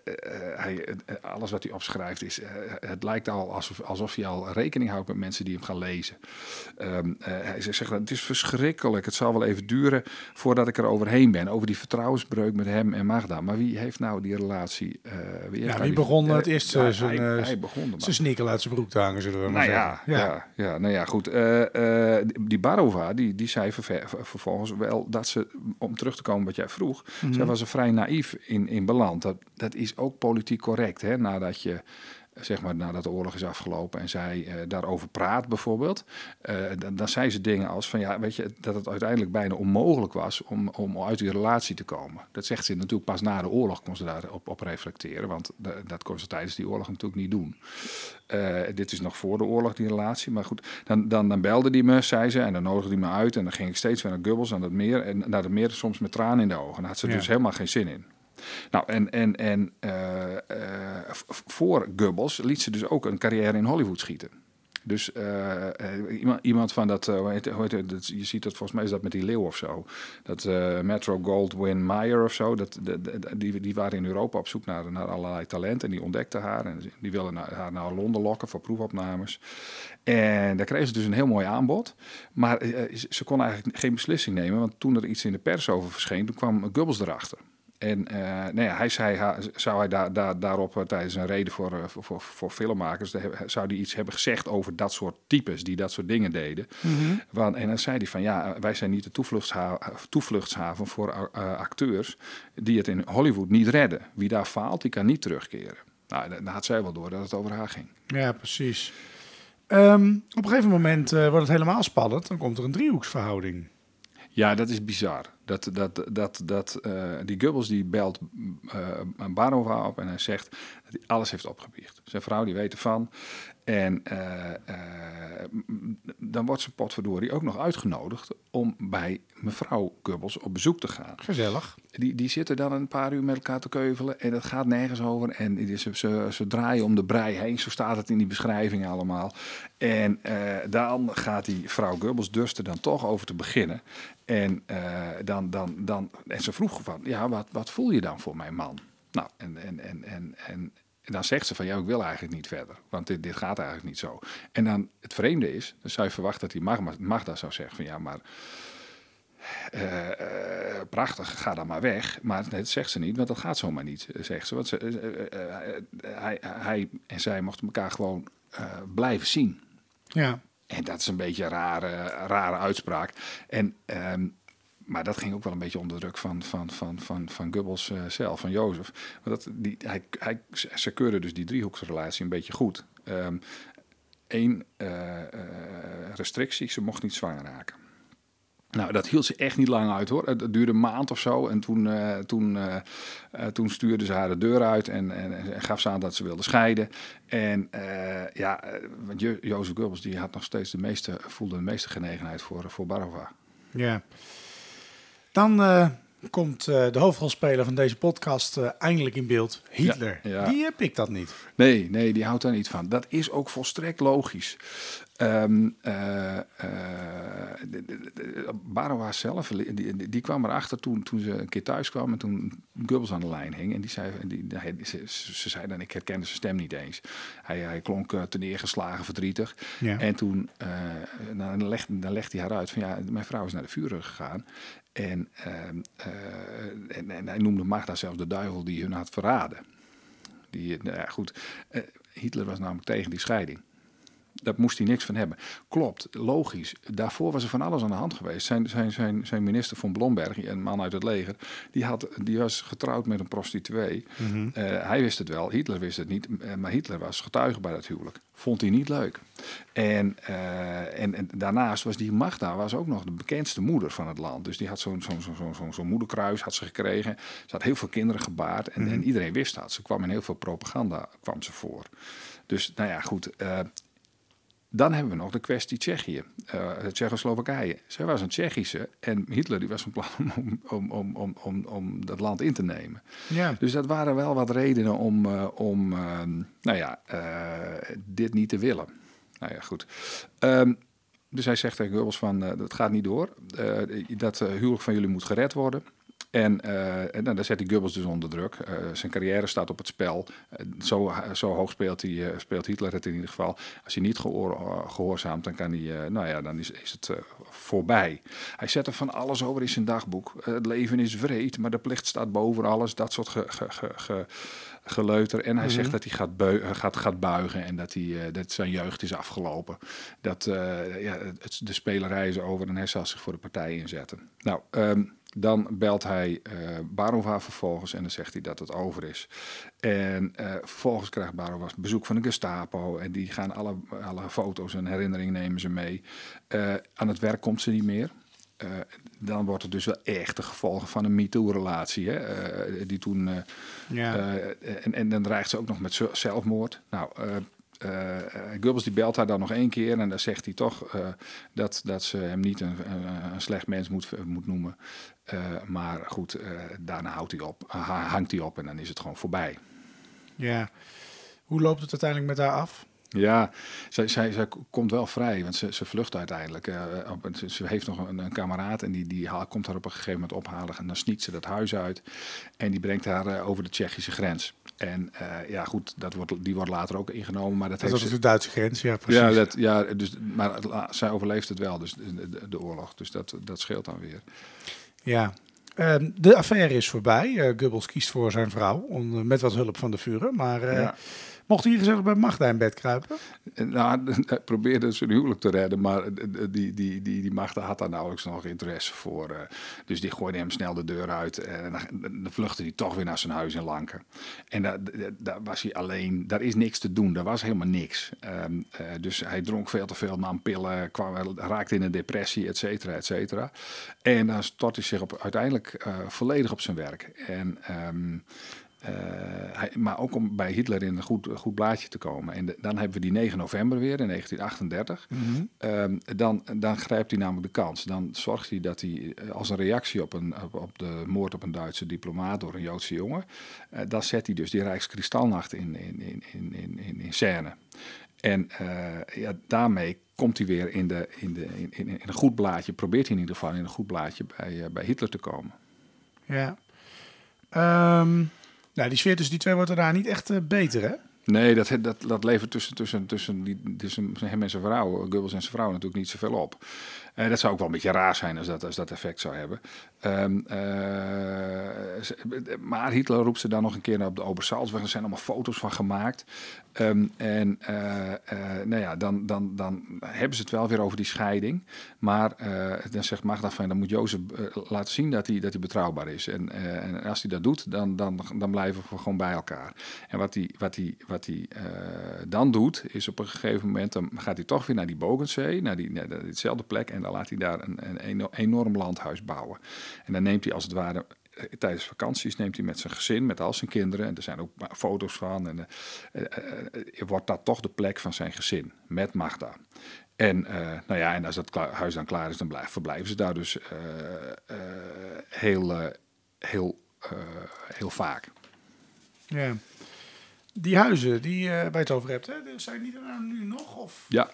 hij, alles wat hij opschrijft is. het lijkt al alsof, alsof hij al rekening houdt met mensen die hem gaan lezen. Ehm, eh, hij zegt: Het is verschrikkelijk. Het zal wel even duren voordat ik er overheen ben. Over die vertrouwensbreuk met hem en Magda. Maar wie heeft nou die relatie? Eh, wie heeft
Ja,
nou
wie
die-
begon het eerst
hij-
eh, zijn,
hij,
eh,
hij begon
zijn sneaker uit zijn broek te hangen, zullen we maar
nou ja,
zeggen.
ja. Ja, nou ja, goed. Die- Barova, die, die zei ver- vervolgens wel dat ze, om terug te komen wat jij vroeg,
Mhm.
zij was er vrij naïef in, in beland. Dat, dat is ook politiek correct, hè, nadat je zeg maar nadat de oorlog is afgelopen en zij eh, daarover praat bijvoorbeeld, eh, dan, dan zei ze dingen als van ja, weet je, dat het uiteindelijk bijna onmogelijk was om, om uit die relatie te komen. Dat zegt ze natuurlijk pas na de oorlog kon ze daarop op reflecteren, want da- dat kon ze tijdens die oorlog natuurlijk niet doen. Eh, dit is nog voor de oorlog, die relatie. Maar goed, dan, dan, dan belde die me, zei ze, en dan nodigde hij me uit. En dan ging ik steeds weer naar Gubbels, aan het meer. En naar het meer soms met tranen in de ogen. Daar had ze
Ja.
dus helemaal geen zin in. Nou, en, en, en eh, eh, voor Gubbels liet ze dus ook een carrière in Hollywood schieten. Dus eh, iemand, iemand van dat, hoe heet, hoe dat- je ziet dat volgens mij is dat met die leeuw of zo. Dat Metro Goldwyn Mayer of zo, dat, die, die waren in Europa op zoek naar, allerlei talenten. En die ontdekten haar en die wilden haar naar Londen lokken voor proefopnames. En daar kreeg ze dus een heel mooi aanbod. Maar ze kon eigenlijk geen beslissing nemen, want toen er iets in de pers over verscheen, toen kwam Gubbels erachter. En eh, nou ja, hij zei, zou hij daar, daar, daarop eh, tijdens een reden voor, eh, voor, voor, filmmakers, zou hij iets hebben gezegd over dat soort types die dat soort dingen deden. Want, en dan zei hij van ja, wij zijn niet de toevluchtshaven, toevluchtshaven voor acteurs die het in Hollywood niet redden. Wie daar faalt, die kan niet terugkeren. Nou, dan had zij wel door dat het over haar ging.
Ja, precies. Ehm, op een gegeven moment wordt het helemaal spannend. Dan komt er een driehoeksverhouding.
Ja, dat is bizar. Dat, dat, dat, dat, eh, die Gubbels die belt uh, Barova op en hij zegt dat hij alles heeft opgebiecht. Zijn vrouw die weet ervan. En eh, eh, dan wordt zijn potverdorie ook nog uitgenodigd om bij mevrouw Gubbels op bezoek te gaan.
Gezellig.
Die, die zitten dan een paar uur met elkaar te keuvelen en dat gaat nergens over. En ze, ze, ze draaien om de brei heen, zo staat het in die beschrijving allemaal. En eh, dan gaat die vrouw Gubbels dus er dan toch over te beginnen. En, eh, dan, dan, dan, en ze vroeg van, ja, wat, wat voel je dan voor mijn man? Nou, en, en, en, en, en, en dan zegt ze van, ja, ik wil eigenlijk niet verder. Want dit, dit gaat eigenlijk niet zo. En dan, het vreemde is, dan zou je verwachten dat die Magda, Magda zou zeggen van, ja, maar... Eh, eh, prachtig, ga dan maar weg. Maar dat zegt ze niet, want dat gaat zomaar niet, eh, zegt ze. Want ze, hij, hij en zij mochten elkaar gewoon blijven zien.
Ja.
En dat is een beetje een rare, rare uitspraak. En, ehm, maar dat ging ook wel een beetje onder druk van, van, van, van, van Goebbels eh, zelf, van Jozef. Want dat, die, hij, hij, ze dus die driehoeksrelatie een beetje goed. Eén uh, restrictie, ze mocht niet zwanger raken. Nou, dat hield ze echt niet lang uit hoor. Het duurde een maand of zo. En toen, toen, toen stuurde ze haar de deur uit en, en, gaf ze aan dat ze wilde scheiden. En ja, want jo Jozef Goebbels die had nog steeds de meeste, voelde de meeste genegenheid voor, voor Barova.
Ja. Dan komt uh, de hoofdrolspeler van deze podcast uh, eindelijk in beeld, Hitler. Ja, ja. Die uh, pikt dat niet.
Nee, nee, die houdt daar niet van. Dat is ook volstrekt logisch. Um, Barowa zelf, die, die, kwam erachter toen, toen ze een keer thuis kwam en toen Goebbels aan de lijn hing. En die zei, die, hij, ze, ze zei dan, ik herkende zijn stem niet eens. Hij, hij klonk te neergeslagen, verdrietig. Ja. En toen dan legde, dan legde hij haar uit van, ja, mijn vrouw is naar de vuren gegaan. En, uh, uh, en, en, hij noemde Magda zelfs de duivel die hun had verraden. Die, nou ja, goed. Uh, Hitler was namelijk tegen die scheiding. Daar moest hij niks van hebben. Klopt, logisch. Daarvoor was er van alles aan de hand geweest. Zijn, zijn, zijn, zijn minister van Blomberg, een man uit het leger, die, had, die was getrouwd met een prostituee. Mm -hmm. uh, hij wist het wel, Hitler wist het niet. Uh, maar Hitler was getuige bij dat huwelijk. Vond hij niet leuk. En, uh, en, en, daarnaast was die Magda was ook nog de bekendste moeder van het land. Dus die had zo'n zo'n zo'n zo'n zo, zo moederkruis had ze gekregen. Ze had heel veel kinderen gebaard. En, mm -hmm. en iedereen wist dat. Ze kwam in heel veel propaganda kwam ze voor. Dus nou ja, goed. Dan hebben we nog de kwestie Tsjechië, uh, Tsjechoslowakije. Zij was een Tsjechische en Hitler die was van plan [LAUGHS] om, om, om, om, om, om dat land in te nemen.
Ja.
Dus dat waren wel wat redenen om, uh, om uh, nou ja, dit niet te willen. Nou ja, goed. Um, dus hij zegt tegen Goebbels van, dat gaat niet door. dat huwelijk van jullie moet gered worden. En, uh, en dan zet hij Goebbels dus onder druk. Uh, zijn carrière staat op het spel. Uh, zo, zo hoog speelt, hij, speelt Hitler het in ieder geval. Als hij niet gehoor, gehoorzaamt, dan, kan hij, nou ja, dan is, is het voorbij. Hij zet er van alles over in zijn dagboek. het leven is vreed, maar de plicht staat boven alles. Dat soort ge, ge, ge, ge geleuter. En hij mm -hmm. zegt dat hij gaat, gaat, gaat buigen en dat, hij, dat zijn jeugd is afgelopen. Dat ja, het, de spelerij is over en hij zal zich voor de partij inzetten. Nou, um, dan belt hij uh, Barova vervolgens en dan zegt hij dat het over is. En uh, vervolgens krijgt Barova bezoek van de Gestapo en die gaan alle, alle foto's en herinneringen nemen ze mee. Uh, aan het werk komt ze niet meer. Uh, dan wordt het dus wel echt de gevolgen van een MeToo-relatie. Uh, die toen. Uh, ja. en, en dan dreigt ze ook nog met zelfmoord. Nou, Goebbels die belt haar dan nog één keer en dan zegt hij toch dat, dat ze hem niet een, een, een slecht mens moet, moet noemen. Uh, maar goed, daarna houdt hij op, hangt hij op en dan is het gewoon voorbij.
Ja, hoe loopt het uiteindelijk met haar af?
Ja, zij, zij, zij komt wel vrij, want ze, ze vlucht uiteindelijk. Uh, op, ze, ze heeft nog een, een kameraad en die, die haal, komt haar op een gegeven moment ophalen. En dan sniet ze dat huis uit en die brengt haar uh, over de Tsjechische grens. En uh, ja, goed, dat wordt, die wordt later ook ingenomen. Maar dat,
dat
heeft
was de Duitse grens, ja, precies.
Ja, dat, ja dus, maar zij overleeft het wel, dus de, de, de oorlog. Dus dat, dat scheelt dan weer.
Ja, Um, de affaire is voorbij. Uh, Goebbels kiest voor zijn vrouw, om, met wat hulp van de Führer. Maar ja. Mocht hij gezellig bij Magda in bed kruipen?
Nou, [LAUGHS] hij probeerde zijn huwelijk te redden, maar die, die, die, die Magda had daar nauwelijks nog interesse voor. Uh, dus die gooide hem snel de deur uit en dan, vluchtte hij toch weer naar zijn huis in Lanken. En daar, daar was hij alleen, daar is niks te doen, daar was helemaal niks. Um, dus hij dronk veel te veel, nam pillen, raakte in een depressie, et cetera, et cetera. En dan stortte hij zich op, uiteindelijk volledig op zijn werk. En, um, uh, hij, maar ook om bij Hitler in een goed, goed blaadje te komen. En de, dan hebben we die 9 november weer in 1938. Mm -hmm. um, dan, dan grijpt hij namelijk de kans. Dan zorgt hij dat hij als een reactie op, een, op, op de moord op een Duitse diplomaat door een Joodse jongen. Uh, dan zet hij dus die Rijkskristalnacht in, in, in, in, in, in scène. En ja, daarmee komt hij weer in, de, in, de, in, in, een goed blaadje, probeert hij in ieder geval in een goed blaadje bij, bij Hitler te komen.
Ja. Um, nou, die sfeer tussen die twee wordt er daar niet echt uh, beter, hè?
Nee, dat, dat, dat levert tussen, tussen, tussen, tussen hem en zijn vrouw, Goebbels en zijn vrouw, natuurlijk niet zoveel op. Uh, dat zou ook wel een beetje raar zijn als dat, als dat effect zou hebben. Um, uh, maar Hitler roept ze dan nog een keer op de Obersalzweg. Er zijn allemaal foto's van gemaakt. Um, en uh, nou ja, dan, dan, dan hebben ze het wel weer over die scheiding. Maar dan zegt Magda van, dan moet Jozef laten zien dat hij, dat hij betrouwbaar is. En, en als hij dat doet, dan, dan, dan blijven we gewoon bij elkaar. En wat hij, wat hij, wat hij dan doet, is op een gegeven moment, dan gaat hij toch weer naar die Bogensee, naar, die, naar diezelfde plek. En dan laat hij daar een, een enorm landhuis bouwen. En dan neemt hij als het ware eh, tijdens vakanties neemt hij met zijn gezin, met al zijn kinderen, en er zijn ook foto's van, en uh, uh, wordt dat toch de plek van zijn gezin, met Magda. En, nou ja, en als het huis dan klaar is, dan blijven, verblijven ze daar dus heel, heel, heel vaak.
Ja. Die huizen die waar je het over hebt, hè, zijn die er nu nog? Of?
Ja,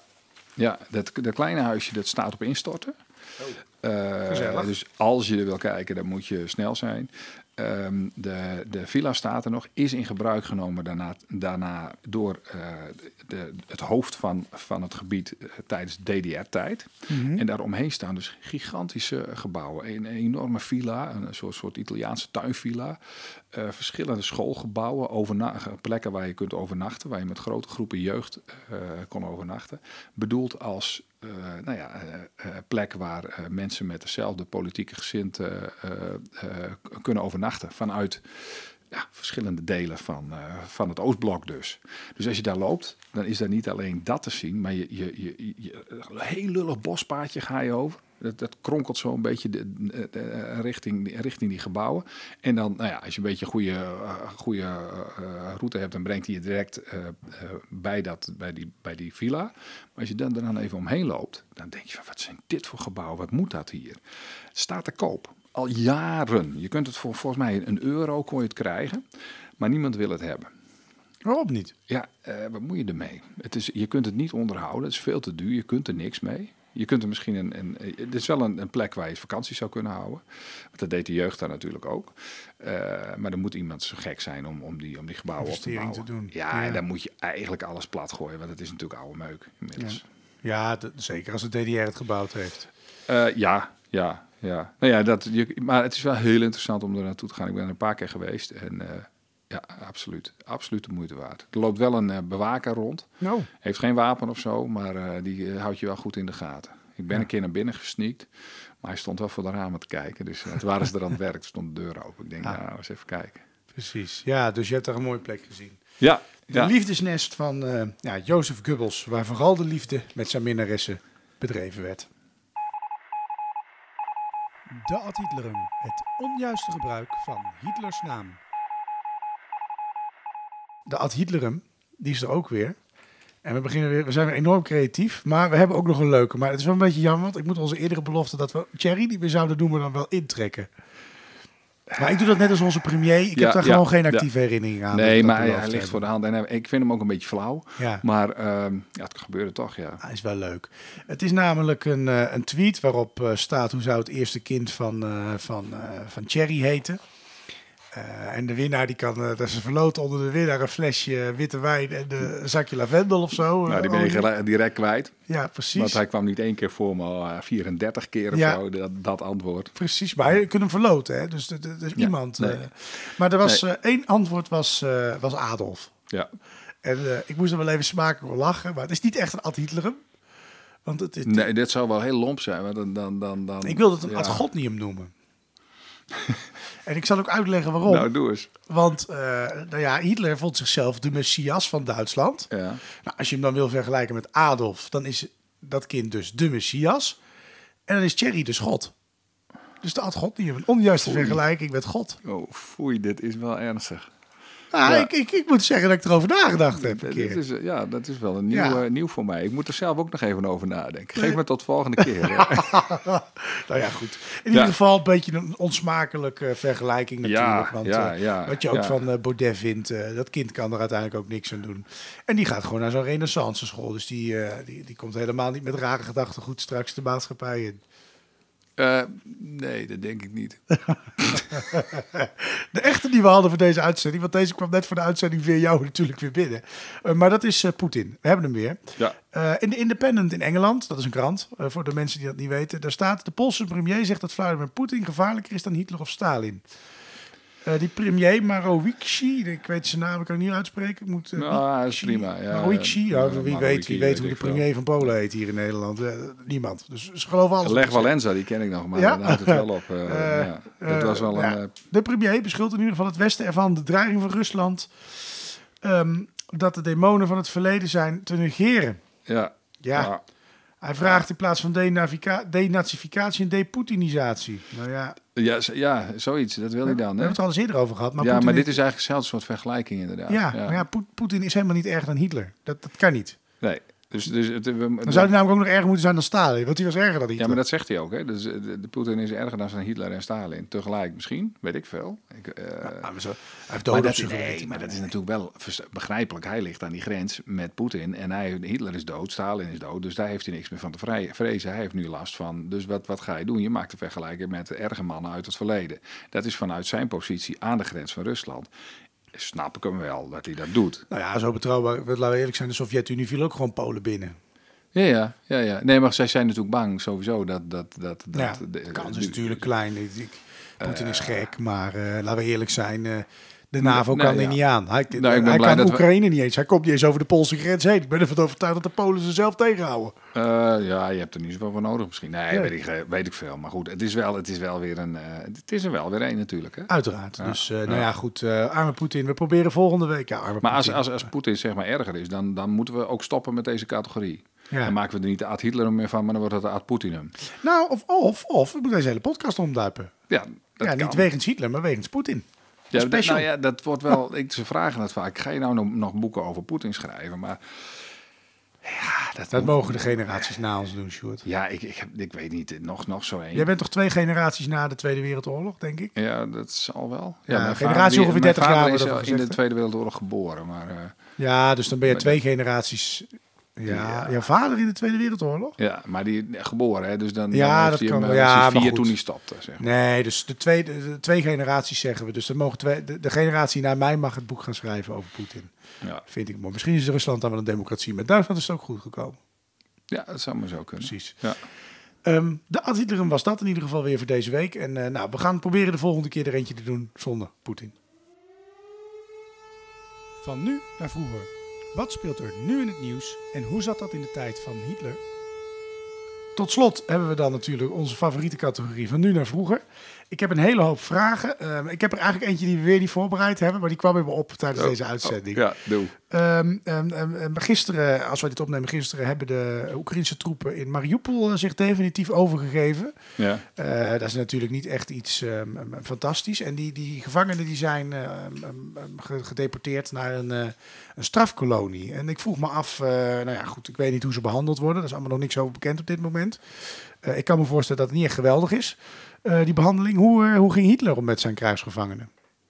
ja dat, dat kleine huisje dat staat op instorten. Uh, dus als je er wil kijken, dan moet je snel zijn. Um, de, de villa staat er nog, is in gebruik genomen daarna, daarna door uh, de, het hoofd van, van het gebied uh, tijdens DDR-tijd. Mm -hmm. En daaromheen staan dus gigantische gebouwen. Een, een enorme villa, een soort, soort Italiaanse tuinvilla. Uh, verschillende schoolgebouwen, plekken waar je kunt overnachten, waar je met grote groepen jeugd kon overnachten. Bedoeld als uh, nou ja, plek waar mensen met dezelfde politieke gezint kunnen overnachten vanuit ja, verschillende delen van, van het Oostblok dus. Dus als je daar loopt, dan is daar niet alleen dat te zien, maar je, je, je, je een heel lullig bospaadje ga je over. Dat, dat kronkelt zo een beetje de, de, de, richting, richting die gebouwen. En dan, nou ja, als je een beetje een goede, uh, goede uh, route hebt, dan brengt hij je direct bij, dat, bij, die, bij die villa. Maar als je dan er dan even omheen loopt, dan denk je van, wat zijn dit voor gebouwen? Wat moet dat hier? Staat te koop. Al jaren. Je kunt het voor volgens mij een euro kon je het krijgen, maar niemand wil het hebben.
Waarom niet?
Ja, wat moet je ermee? Het is, je kunt het niet onderhouden, het is veel te duur, je kunt er niks mee. Je kunt er misschien een. een het is wel een, een, plek waar je vakantie zou kunnen houden. Want dat deed de jeugd daar natuurlijk ook. Uh, maar dan moet iemand zo gek zijn om, om, die, om die gebouwen op te bouwen.
te doen.
Ja, ja, en dan moet je eigenlijk alles plat gooien. Want het is natuurlijk oude meuk inmiddels.
Ja, ja zeker als de DDR het gebouwd heeft.
Uh, ja, ja, ja. Nou ja, dat, je, maar het is wel heel interessant om er naartoe te gaan. Ik ben er een paar keer geweest. En ja, absoluut. Absoluut de moeite waard. Er loopt wel een uh, bewaker rond.
No.
Heeft geen wapen of zo, maar uh, die uh, houdt je wel goed in de gaten. Ik ben ja. een keer naar binnen gesneakt, maar hij stond wel voor de ramen te kijken. Dus het waren ze er aan het werk, stond de deur open. Ik denk, ah. nou, eens even kijken.
Precies. Ja, dus je hebt daar een mooie plek gezien.
Ja.
De ja. liefdesnest van ja, Jozef Goebbels, waar vooral de liefde met zijn minnaressen bedreven werd. De ad Hitlerum, het onjuiste gebruik van Hitlers naam. De ad Hitlerum, die is er ook weer. En we, beginnen weer, we zijn weer enorm creatief, maar we hebben ook nog een leuke. Maar het is wel een beetje jammer, want ik moet onze eerdere belofte dat we Thierry, die we zouden doen, maar dan wel intrekken. Maar ik doe dat net als onze premier. Ik
Ja,
heb daar
ja,
gewoon geen
ja.
actieve herinnering aan.
Nee, maar hij, hij ligt voor de hand. En hij- ik vind hem ook een beetje flauw.
Ja.
Maar ehm, ja, het gebeurde toch, ja.
Ah, is wel leuk. Het is namelijk een, eh, een tweet waarop eh, staat hoe zou het eerste kind van, eh van, van Thierry heten. Eh, en de winnaar die kan, eh, dat is verloten onder de winnaar een flesje witte wijn en eh, een zakje lavendel of zo.
Nou, die
eh,
ben je direct kwijt.
Ja, precies.
Want hij kwam niet één keer voor, maar al, eh, 34 keer of
Ja.
zo, dat, dat antwoord.
Precies, maar je kunt hem verloten, hè? dus er is
Ja,
iemand.
nee.
eh, maar er was eh, één antwoord was, eh, was Adolf.
Ja.
En eh, ik moest er wel even smakelijk om lachen, maar het is niet echt een ad Hitlerum. Want het, het,
Nee, dit zou wel heel lomp zijn. Want dan, dan, dan, dan,
ik wil het een
ja.
ad Godnium noemen. [LAUGHS] en ik zal ook uitleggen waarom.
Nou, doe eens.
Want eh, nou ja, Hitler vond zichzelf de messias van Duitsland.
Ja.
Nou, als je hem dan wil vergelijken met Adolf, dan is dat kind dus de messias. En dan is Thierry dus God. Dus de ad Godnium, een onjuiste vergelijking met God.
Oh, foei, dit is wel ernstig.
Ah,
Ja.
ik, ik, ik moet zeggen dat ik erover nagedacht heb een keer.
is, eh, ja, dat is wel een nieuw,
Ja.
eh, nieuw voor mij. Ik moet er zelf ook nog even over nadenken. Geef me tot volgende keer. [LAUGHS]
nou ja, goed. In ieder geval een beetje een onsmakelijke vergelijking natuurlijk.
Ja,
want,
ja,
eh, wat je ook van Baudet vindt, dat kind kan er uiteindelijk ook niks aan doen. En die gaat gewoon naar zo'n renaissance school. Dus die, die, die komt helemaal niet met rare gedachten goed straks de maatschappij in.
Eh, nee, dat denk ik niet. [LAUGHS]
De echte die we hadden voor deze uitzending, want deze kwam net voor de uitzending via jou natuurlijk weer binnen. Eh, maar dat is eh, Poetin. We hebben hem weer.
Ja.
Eh, in de Independent in Engeland, dat is een krant, voor de mensen die dat niet weten, daar staat: de Poolse premier zegt dat Vladimir Poetin gevaarlijker is dan Hitler of Stalin. Eh, die premier Marowici, ik weet zijn naam, ik kan ik niet uitspreken. Ik moet, eh,
Nou, dat is prima, ja.
Ja, wie, weet, wie weet
weet
hoe de premier van Polen heet hier in Nederland? Eh, niemand. Dus ze geloven alles.
Leg Valenza, die ken ik nog, maar
Ja?
daar houdt het wel op. [LAUGHS] ja. Dat was wel een...
De premier beschuldigt in ieder geval het Westen ervan de dreiging van Rusland. ehm, dat de demonen van het verleden zijn te negeren.
ja.
Ja,
Ja.
hij vraagt in plaats van denazificatie een deputinisatie. Nou ja,
Ja, ja, zoiets. Dat wil
we
hij dan.
hebben
Hè?
het al eens eerder over gehad. Maar
ja,
Poetin
maar dit is eigenlijk hetzelfde soort vergelijking inderdaad.
Ja, maar ja, Poet- Poetin is helemaal niet erger dan Hitler. Dat, dat kan niet.
Nee, dus, dus het, we,
Dan zou hij namelijk ook nog erger moeten zijn dan Stalin. Want die was erger dan Hitler.
Ja, maar dat zegt hij ook. Hè? Dus, eh, de, de Poetin is erger dan zijn Hitler en Stalin. Tegelijk misschien, weet ik veel. Ik, eh,
Ja, maar zo- hij heeft
maar,
dood op
dat,
zijn
nee,
geweten.
maar dat is natuurlijk wel begrijpelijk. Hij ligt aan die grens met Poetin. En hij, Hitler is dood, Stalin is dood. Dus daar heeft hij niks meer van te vrezen. Hij heeft nu last van. Dus wat, wat ga je doen? Je maakt een vergelijking met erge mannen uit het verleden. Dat is vanuit zijn positie aan de grens van Rusland. Snap ik hem wel dat hij dat doet.
Nou ja, zo betrouwbaar. Laten we eerlijk zijn, de Sovjet-Unie viel ook gewoon Polen binnen.
Ja, ja, ja, ja. Nee, maar zij zijn natuurlijk bang sowieso dat... dat, dat, dat
ja,
de-
de kans is natuurlijk klein. Poetin is gek, maar eh, laten we eerlijk zijn. eh, de NAVO kan er
ja.
niet aan. Hij,
ben
hij
blij
kan
dat we-
Oekraïne niet eens. Hij komt niet eens over de Poolse grens heen. Ik ben ervan overtuigd dat de Polen ze zelf tegenhouden.
Eh, ja, je hebt er niet zoveel voor nodig misschien. Nee,
Nee.
Weet, ik, weet ik veel. Maar goed, het is, wel, het is wel weer een... eh, het is er wel weer een natuurlijk, hè?
Uiteraard. Dus eh, nou ja, goed. arme Poetin. We proberen volgende week. Ja, arme
Maar als,
Poetin.
als, als Poetin zeg maar erger is, dan, dan moeten we ook stoppen met deze categorie.
Ja.
Dan maken we er niet de Ad Hitlerum meer van, maar dan wordt het de Ad Poetinum.
Nou, of, of, of we moeten deze hele podcast omduipen.
Ja, dat
ja,
kan.
niet wegens Hitler, maar wegens Poetin.
Ja, dat,
special.
nou ja, dat wordt wel... [LAUGHS] Ik, ze vragen het vaak. Ga je nou nog, nog boeken over Poetin schrijven? Maar ja, dat,
Dat mogen de generaties na ons doen, Sjoerd.
Ja, ik, ik, heb, ik weet niet. Nog, nog zo één.
Jij bent toch twee generaties na de Tweede Wereldoorlog, denk ik?
Ja, dat zal wel.
Ja,
mijn
generatie ongeveer
mijn
30
vader
jaar
is in de? Tweede Wereldoorlog geboren, maar... eh,
Ja, dus dan ben je
Maar
twee generaties. Ja,
Ja.
jouw vader in de Tweede Wereldoorlog?
Ja, maar die geboren, hè? Dus dan,
Ja,
dan
dat
hij
kan
hem,
wel.
eh, was
Ja,
hij
maar
vier toen hij stopte, zeg maar.
Nee, dus de twee, de, de twee generaties zeggen we. Dus dan mogen twee, de, de generatie na mij mag het boek gaan schrijven over Poetin.
Ja.
Vind ik mooi. Misschien is Rusland dan wel een democratie. Met Duitsland is het ook goed gekomen.
ja, dat zou maar zo kunnen.
Precies.
Ja.
Ehm, de ad Hitlerum was dat in ieder geval weer voor deze week. En eh, nou, we gaan proberen de volgende keer er eentje te doen zonder Poetin. Van nu naar vroeger. Wat speelt er nu in het nieuws en hoe zat dat in de tijd van Hitler? Tot slot hebben we dan natuurlijk onze favoriete categorie van nu naar vroeger. Ik heb een hele hoop vragen. Ehm, ik heb er eigenlijk eentje die we weer niet voorbereid hebben, maar die kwam me op tijdens
Oh,
deze uitzending.
oh, ja, doe.
Ehm, ehm, gisteren, als wij dit opnemen, gisteren hebben de Oekraïnse troepen in Mariupol eh, zich definitief overgegeven.
Ja.
Eh, dat is natuurlijk niet echt iets fantastisch. En die, die gevangenen die zijn ge- gedeporteerd naar een, eh, een strafkolonie. En ik vroeg me af, nou ja, goed, ik weet niet hoe ze behandeld worden. Er is allemaal nog niks over bekend op dit moment. Ik kan me voorstellen dat het niet echt geweldig is, die behandeling. Hoe, eh, hoe ging Hitler om met zijn krijgsgevangenen?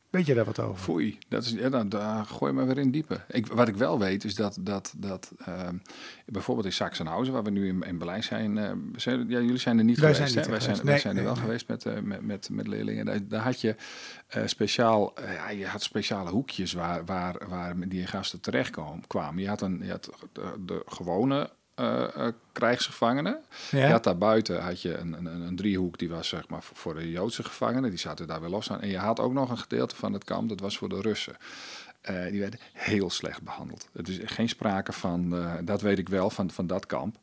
Weet je daar wat over?
Foei, dat is, ja, dan, daar gooi je me weer in diepe. Ik, wat ik wel weet is dat, dat, dat ehm, bijvoorbeeld in Sachsenhausen, waar we nu in, in Berlijn zijn, eh, zijn ja, jullie zijn er niet
Wij
geweest.
zijn niet
wij zijn, wij
Nee,
er wel
nee,
geweest met, eh, met, met, met leerlingen. Daar, daar had je eh, speciaal, eh, ja, je had speciale hoekjes waar, waar, waar die gasten terecht kwam- kwamen. Je had, een, je had de gewone eh, eh, krijgsgevangenen.
Ja?
Je had daar buiten had je een, een, een driehoek, die was zeg maar voor- de Joodse gevangenen. Die zaten daar weer los aan. En je had ook nog een gedeelte van het kamp, dat was voor de Russen. Eh, die werden heel slecht behandeld. Het is geen sprake van, dat weet ik wel, van, van dat kamp.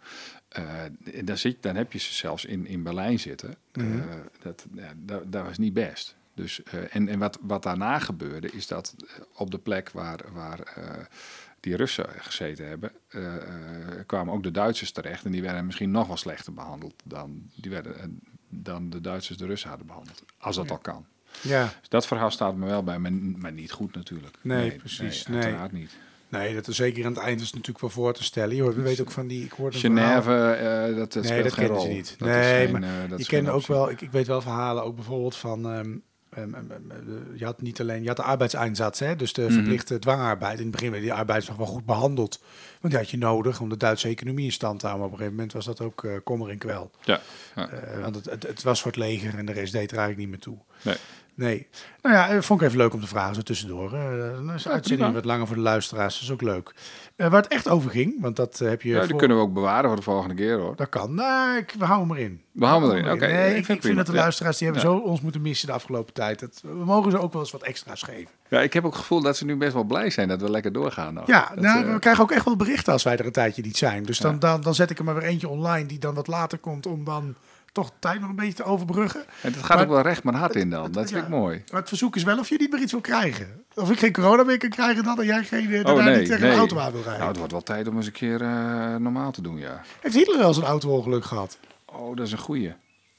Dan, zit, dan heb je ze zelfs in, in Berlijn zitten. Eh, dat, ja, dat, dat was niet best. Dus, en en wat, wat daarna gebeurde, is dat op de plek waar, waar die Russen gezeten hebben, eh, eh, kwamen ook de Duitsers terecht. En die werden misschien nog wel slechter behandeld dan, die werden, eh, dan de Duitsers de Russen hadden behandeld. Als dat al kan.
ja.
Dus dat verhaal staat me wel bij, maar, maar niet goed natuurlijk.
Nee, precies. Nee.
uiteraard niet.
Nee, dat is zeker aan het eind is natuurlijk wel voor te stellen. Je we weten ook van die... Ik hoorde
Genève, eh, dat, dat
Nee, dat
geen
kennen
rol.
ze niet.
Dat
Nee,
geen,
maar je kent ook
optie.
wel, ik, ik weet wel verhalen ook bijvoorbeeld van, ehm, ehm, ehm, ehm, de- je had niet alleen je had de arbeidseinsatz, hè, dus
Mhm.
de verplichte dwangarbeid. In het begin werd die arbeiders nog wel goed behandeld. Want die had je nodig om de Duitse economie in stand te houden. Maar op een gegeven moment was dat ook eh, kommer en kwel.
Ja. ja.
Eh, want het, het, het was voor het leger en de rest deed er eigenlijk niet meer toe.
Nee.
Nee. Nou ja, eh, vond ik even leuk om te vragen, zo tussendoor. Eh dan is uitzending wat langer voor de luisteraars, dat is ook leuk. Eh, waar het echt over ging, want dat eh, heb je...
Ja, die kunnen we ook bewaren voor de volgende keer hoor.
Dat kan. Nee, ik, we houden hem erin.
We houden hem erin, oké.
Nee,
ik
ik,
vind prima.
dat de luisteraars, die hebben
Ja.
zo ons moeten missen de afgelopen tijd. Dat, we mogen ze ook wel eens wat extra's geven.
Ja, ik heb ook het gevoel dat ze nu best wel blij zijn dat we lekker doorgaan. Nog.
Ja,
Dat,
nou,
eh,
we krijgen ook echt wel berichten als wij er een tijdje niet zijn. Dus dan, dan, dan zet ik er maar weer eentje online die dan wat later komt om dan toch de tijd nog een beetje te overbruggen.
en het gaat
maar-
ook wel recht mijn hart in dan.
het-
Dat vind
ja.
ik mooi.
Maar het verzoek is wel of je niet meer iets wil krijgen. Of ik geen corona meer kan krijgen dan en jij geen, eh, daarna
Oh nee,
niet tegen
nee.
een auto aan wil rijden.
Nou, het wordt wel tijd om eens een keer eh, normaal te doen, ja.
Heeft Hitler wel eens een auto-ongeluk gehad?
Oh, dat is een goeie.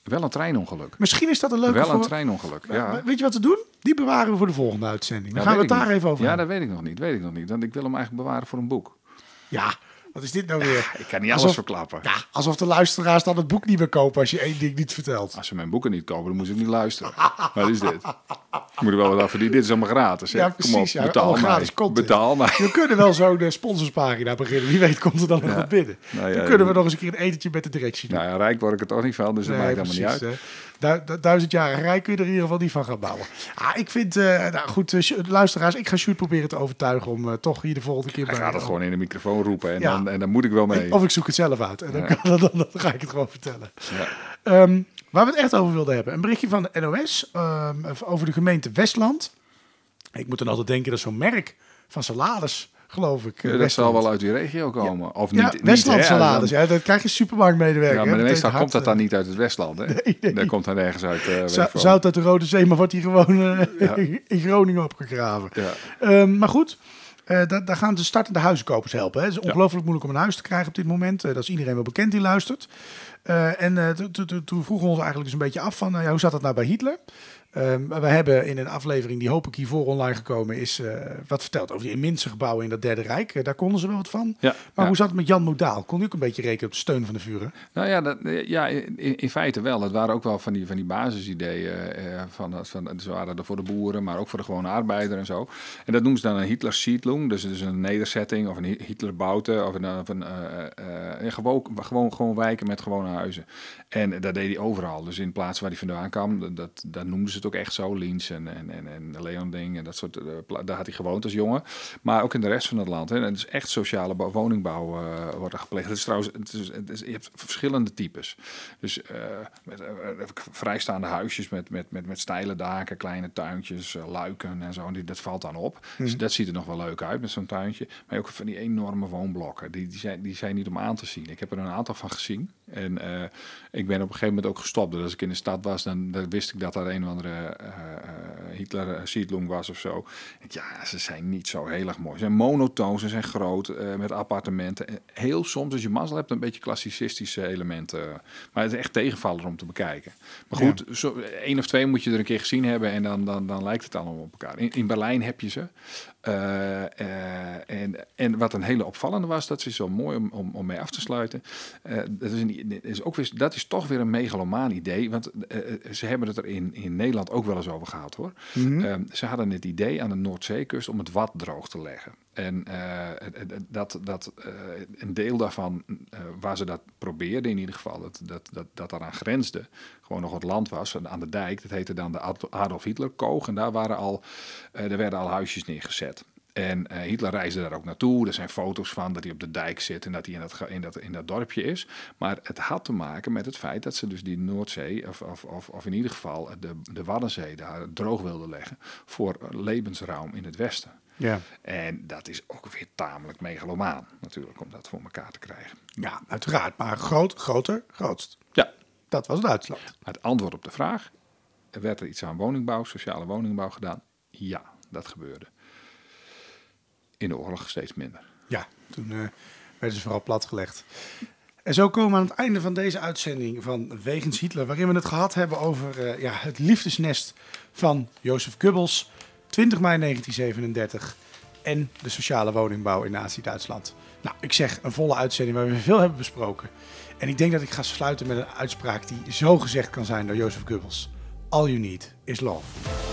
Wel een treinongeluk.
Misschien is dat een leuke
Wel een treinongeluk,
Maar
ja.
Weet je wat we doen? Die bewaren we voor de volgende uitzending. Dan
Ja,
gaan we het daar even over
Ja, dat weet ik nog niet. Weet ik nog niet. Want ik wil hem eigenlijk bewaren voor een boek.
Ja, wat is dit nou weer?
Ik kan niet alles
Alsof-
verklappen.
Ja, alsof de luisteraars dan het boek niet meer kopen als je één ding niet vertelt.
Als ze mijn boeken niet kopen, dan ze ook niet luisteren. Wat is dit? Ik moet er wel wat af verdienen. Dit is allemaal gratis. Hè?
Ja,
Kom
precies,
op,
ja,
betaal mij.
gratis.
Betaal mij.
We kunnen wel zo'n eh, sponsorspagina beginnen. Wie weet komt er dan nog wat binnen.
Nou
dan kunnen we nog eens een keer een etentje met de directie doen.
Nou ja, rijk word ik er toch niet van, dus dat
Nee,
maakt helemaal niet uit.
hè. Du- jaren rijk kun je er in ieder geval niet van gaan bouwen. Ah, ik vind, eh, nou goed, eh, luisteraars, ik ga Sjoerd proberen te overtuigen om eh, toch hier de volgende keer bij...
gaat het gewoon in de microfoon roepen en,
Ja.
dan, en dan moet ik wel mee.
Of ik zoek het zelf uit en dan,
Ja.
kan- [LAUGHS] dan, dan ga ik het gewoon vertellen.
Ja.
Ehm, waar we het echt over wilden hebben. Een berichtje van de NOS ehm, over de gemeente Westland. Ik moet dan altijd denken dat zo'n merk van salades, geloof ik. eh,
dat zal wel uit die regio komen. Of niet,
Ja, Westland salades. Ja, dat krijg je supermarktmedewerker.
Ja, maar
meteen
meestal komt dat
eh,
dan niet uit het Westland. Hè? [LAUGHS]
Nee, nee.
Dat komt dan ergens uit. eh ik veel.
Zout uit de Rode Zee, maar wordt hier gewoon eh,
Ja. [LAUGHS]
in Groningen opgegraven. Ehm, maar goed, eh, da- daar gaan de startende huizenkopers helpen. Hè. Het is ongelooflijk moeilijk om een huis te krijgen op dit moment. Eh, dat is iedereen wel bekend die luistert. Eh, en eh, to- to- to- toen vroegen we ons eigenlijk eens een beetje af van, eh, hoe zat dat nou bij Hitler? Ehm, we hebben in een aflevering die hoop ik hiervoor online gekomen is, eh, wat verteld over die immense gebouwen in dat Derde Rijk. Eh, daar konden ze wel wat van.
Ja,
Maar
ja.
hoe zat het met Jan Modaal? Kon hij ook een beetje rekenen op de steun van de vuren?
Nou ja, dat, ja in, in feite wel. Het waren ook wel van die, van die basisideeën. eh, van, van, ze waren er voor de boeren, maar ook voor de gewone arbeider en zo. En dat noemen ze dan een Hitler Siedlung. Dus, dus een nederzetting of een Hi- Hitler Baute. Of een, of een eh, eh, gewoon, gewoon, gewoon wijken met gewone huizen. En dat deed hij overal. Dus in plaatsen waar hij vandaan kwam, dat, dat noemden ze het ook echt zo. Liens en, en, en, en Leonding en dat soort. eh, daar had hij gewoond als jongen. Maar ook in de rest van het land. Hè. En het is echt sociale bouw- woningbouw eh, wordt er gepleegd. Het is trouwens, het is, het is, je hebt verschillende types. Dus eh, met vrijstaande huisjes met, met, met, met steile daken, kleine tuintjes, luiken en zo. En die, dat valt dan op. Dus dat ziet er nog wel leuk uit met zo'n tuintje. Maar ook van die enorme woonblokken. Die, die, zijn, die zijn niet om aan te zien. Ik heb er een aantal van gezien. En eh, ik ben op een gegeven moment ook gestopt. Dus als ik in de stad was, dan, wist ik dat daar een of andere eh, eh, Hitler Siedlung was of zo. Ja, ze zijn niet zo heel erg mooi. Ze zijn monotoon, ze zijn groot, eh, met appartementen. En Heel soms, als je mazzel hebt, een beetje klassicistische elementen. Maar het is echt tegenvaller om te bekijken. Maar goed, zo, één of twee moet je er een keer gezien hebben en dan, dan, dan lijkt het allemaal op elkaar. In, in Berlijn heb je ze. Eh, eh, en, en wat een hele opvallende was, dat is zo mooi om, om, om mee af te sluiten. Eh, dat, is een, is ook weer, dat is toch weer een megalomaan idee. Want eh, eh, ze hebben het er in, in Nederland ook wel eens over gehad hoor. Eh, ze hadden het idee aan de Noordzeekust om het wat droog te leggen. En eh, dat, dat, eh, een deel daarvan, eh, waar ze dat probeerden in ieder geval, dat, dat, dat, daaraan grensde, gewoon nog wat land was, aan de dijk. Dat heette dan de Ad- Adolf Hitler Koog. En daar, waren al, er werden al huisjes neergezet. En eh, Hitler reisde daar ook naartoe. Er zijn foto's van dat hij op de dijk zit en dat hij in dat, in dat, in dat dorpje is. Maar het had te maken met het feit dat ze dus die Noordzee, of, of, of, of in ieder geval de, de Waddenzee, daar droog wilden leggen voor levensruim in het westen.
Ja.
En dat is ook weer tamelijk megalomaan natuurlijk om dat voor elkaar te krijgen.
ja, uiteraard. Maar groot, groter, grootst.
Ja,
Dat was Duitsland.
het antwoord op de vraag, werd er iets aan woningbouw, sociale woningbouw gedaan? Ja, dat gebeurde. In de oorlog steeds minder.
Ja, toen eh, werden ze vooral platgelegd. En zo komen we aan het einde van deze uitzending van Wegens Hitler, waarin we het gehad hebben over eh, ja, het liefdesnest van Jozef Goebbels, 20 mei 1937, en de sociale woningbouw in Nazi-Duitsland. Nou, ik zeg een volle uitzending waar we veel hebben besproken. En ik denk dat ik ga sluiten met een uitspraak die zo gezegd kan zijn door Jozef Goebbels. All you need is love.